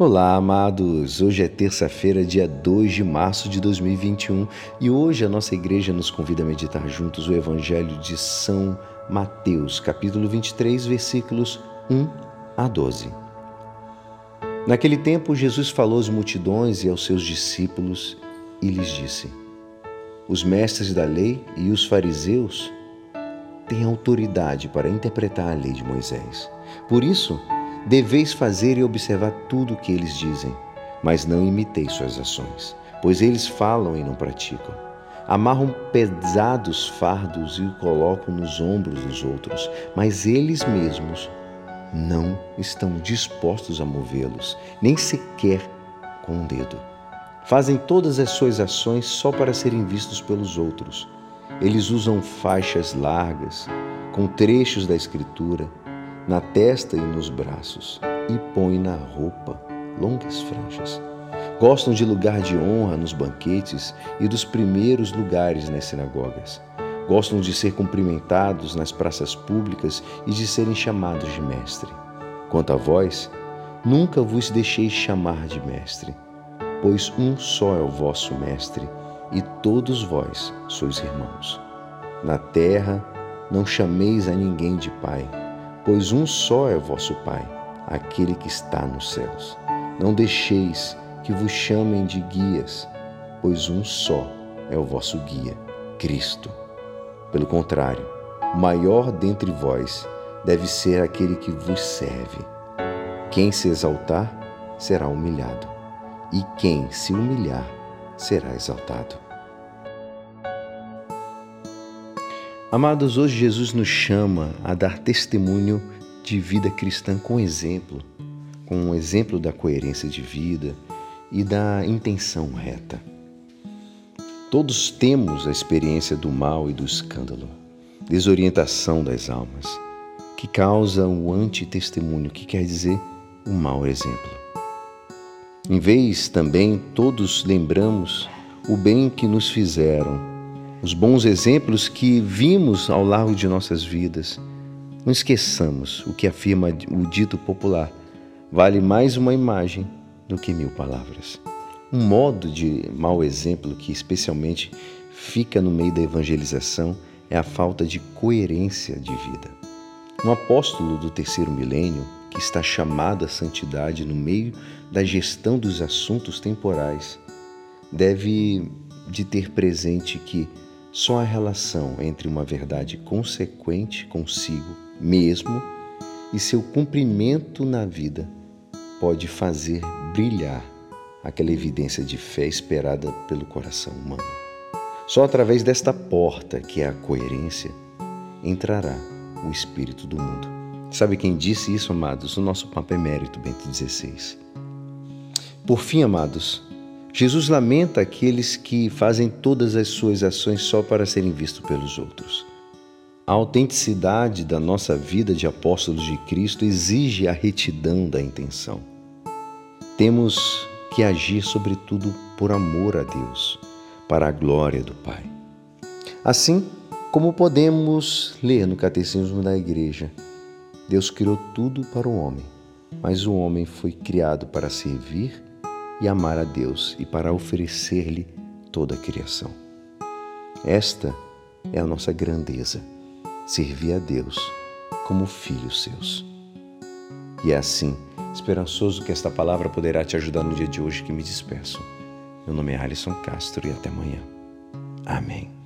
Olá, amados! Hoje é terça-feira, dia 2 de março de 2021 e hoje a nossa igreja nos convida a meditar juntos o Evangelho de São Mateus, capítulo 23, versículos 1 a 12. Naquele tempo, Jesus falou às multidões e aos seus discípulos e lhes disse: Os mestres da lei e os fariseus têm autoridade para interpretar a lei de Moisés. Por isso, Deveis fazer e observar tudo o que eles dizem, mas não imiteis suas ações, pois eles falam e não praticam. Amarram pesados fardos e o colocam nos ombros dos outros, mas eles mesmos não estão dispostos a movê-los, nem sequer com um dedo. Fazem todas as suas ações só para serem vistos pelos outros. Eles usam faixas largas, com trechos da Escritura, na testa e nos braços, e põe na roupa longas franjas. Gostam de lugar de honra nos banquetes e dos primeiros lugares nas sinagogas. Gostam de ser cumprimentados nas praças públicas e de serem chamados de mestre. Quanto a vós, nunca vos deixeis chamar de mestre, pois um só é o vosso mestre, e todos vós sois irmãos. Na terra não chameis a ninguém de pai, pois um só é vosso Pai, aquele que está nos céus. Não deixeis que vos chamem de guias, pois um só é o vosso guia, Cristo. Pelo contrário, maior dentre vós deve ser aquele que vos serve. Quem se exaltar será humilhado, e quem se humilhar será exaltado. Amados, hoje Jesus nos chama a dar testemunho de vida cristã com exemplo, com um exemplo da coerência de vida e da intenção reta. Todos temos a experiência do mal e do escândalo, desorientação das almas, que causa o antitestemunho, que quer dizer o mau exemplo. Em vez também todos lembramos o bem que nos fizeram os bons exemplos que vimos ao largo de nossas vidas. Não esqueçamos o que afirma o dito popular: vale mais uma imagem do que mil palavras. Um modo de mau exemplo que especialmente fica no meio da evangelização é a falta de coerência de vida. Um apóstolo do terceiro milênio, que está chamado à santidade no meio da gestão dos assuntos temporais, deve de ter presente que só a relação entre uma verdade consequente consigo mesmo e seu cumprimento na vida pode fazer brilhar aquela evidência de fé esperada pelo coração humano. Só através desta porta, que é a coerência, entrará o espírito do mundo. Sabe quem disse isso, amados? O nosso Papa Emérito Bento XVI. Por fim, amados, Jesus lamenta aqueles que fazem todas as suas ações só para serem vistos pelos outros. A autenticidade da nossa vida de apóstolos de Cristo exige a retidão da intenção. Temos que agir, sobretudo, por amor a Deus, para a glória do Pai. Assim como podemos ler no Catecismo da Igreja, Deus criou tudo para o homem, mas o homem foi criado para servir e amar a Deus e para oferecer-lhe toda a criação. Esta é a nossa grandeza, servir a Deus como filhos seus. E é assim, esperançoso que esta palavra poderá te ajudar no dia de hoje que me despeço. Meu nome é Alisson Castro e até amanhã. Amém.